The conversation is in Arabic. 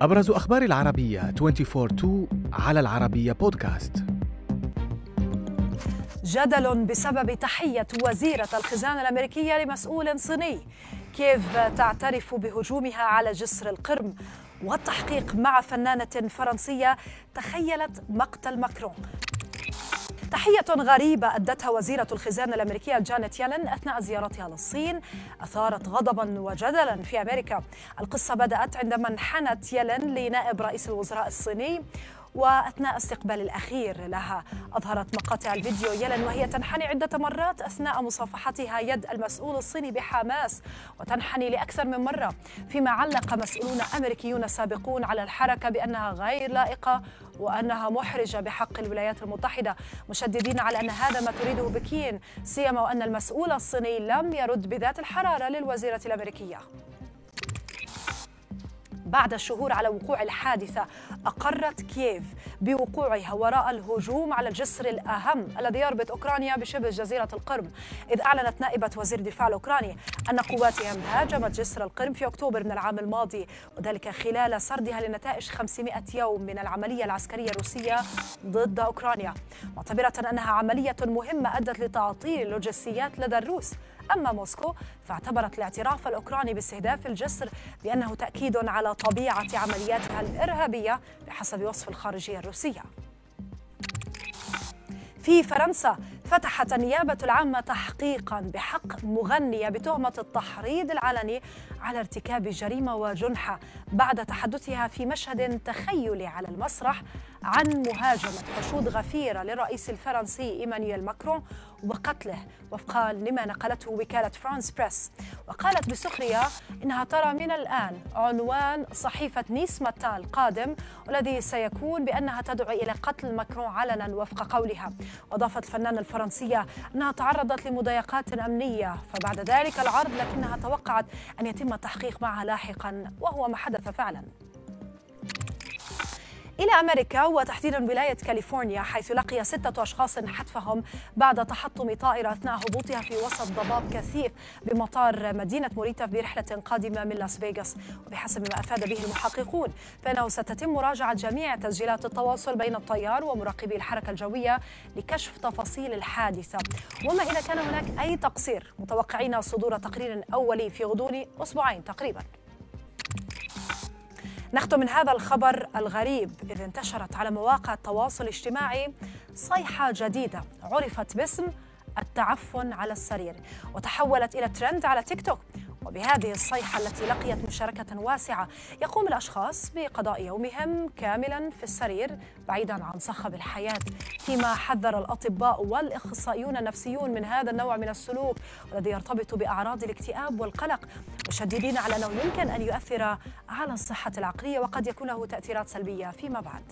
أبرز أخبار العربية 24-2 على العربية بودكاست. جدل بسبب تحية وزيرة الخزانة الأمريكية لمسؤول صيني. كيف تعترف بهجومها على جسر القرم والتحقيق مع فنانة فرنسية تخيلت مقتل ماكرون؟ تحية غريبة أدتها وزيرة الخزانة الأمريكية جانيت يالن أثناء زيارتها للصين. أثارت غضبا وجدلا في أمريكا. القصة بدأت عندما انحنت يالن لنائب رئيس الوزراء الصيني. وأثناء استقبال الأخير لها أظهرت مقاطع الفيديو يلن وهي تنحني عدة مرات أثناء مصافحتها يد المسؤول الصيني بحماس وتنحني لأكثر من مرة فيما علق مسؤولون أمريكيون سابقون على الحركة بأنها غير لائقة وأنها محرجة بحق الولايات المتحدة مشددين على أن هذا ما تريده بكين سيما وأن المسؤول الصيني لم يرد بذات الحرارة للوزيرة الأمريكية. بعد الشهور على وقوع الحادثة أقرت كييف بوقوعها وراء الهجوم على الجسر الأهم الذي يربط أوكرانيا بشبه جزيرة القرم. إذ أعلنت نائبة وزير الدفاع الأوكراني أن قواتهم هاجمت جسر القرم في أكتوبر من العام الماضي وذلك خلال سردها لنتائج 500 يوم من العملية العسكرية الروسية ضد أوكرانيا. معتبرة أنها عملية مهمة أدت لتعطيل اللوجستيات لدى الروس. أما موسكو فاعتبرت الاعتراف الأوكراني باستهداف الجسر بأنه تأكيد على طبيعة عملياتها الإرهابية بحسب وصف الخارجية الروسية. في فرنسا فتحت النيابة العامة تحقيقا بحق مغنية بتهمة التحريض العلني على ارتكاب جريمة وجنحة بعد تحدثها في مشهد تخيلي على المسرح عن مهاجمة حشود غفيرة للرئيس الفرنسي إيمانويل ماكرون وقتله وفقا لما نقلته وكالة فرانس بريس. وقالت بسخرية إنها ترى من الآن عنوان صحيفة نيس ماتان القادم والذي سيكون بأنها تدعو إلى قتل ماكرون علنا وفق قولها. وأضافت الفنانة الفرنسية أنها تعرضت لمضايقات أمنية فبعد ذلك العرض لكنها توقعت أن يتم التحقيق معها لاحقا وهو ما حدث فعلا. إلى أمريكا وتحديدا ولاية كاليفورنيا حيث لقي ستة أشخاص حتفهم بعد تحطم طائرة أثناء هبوطها في وسط ضباب كثيف بمطار مدينة موريتا برحلة قادمة من لاس فيغاس. وبحسب ما أفاد به المحققون فإنه ستتم مراجعة جميع تسجيلات التواصل بين الطيار ومراقبي الحركة الجوية لكشف تفاصيل الحادثة. وما إذا كان هناك أي تقصير؟ متوقعين صدور تقرير أولي في غضون أسبوعين تقريباً. نختم من هذا الخبر الغريب. إذ انتشرت على مواقع التواصل الاجتماعي صيحة جديدة عرفت باسم التعفن على السرير وتحولت إلى ترند على تيك توك. وبهذه الصيحة التي لقيت مشاركة واسعة يقوم الأشخاص بقضاء يومهم كاملا في السرير بعيدا عن صخب الحياة. فيما حذر الأطباء والإخصائيون النفسيون من هذا النوع من السلوك والذي يرتبط بأعراض الاكتئاب والقلق مشددين على أنه يمكن أن يؤثر على الصحة العقلية وقد يكون له تأثيرات سلبية فيما بعد.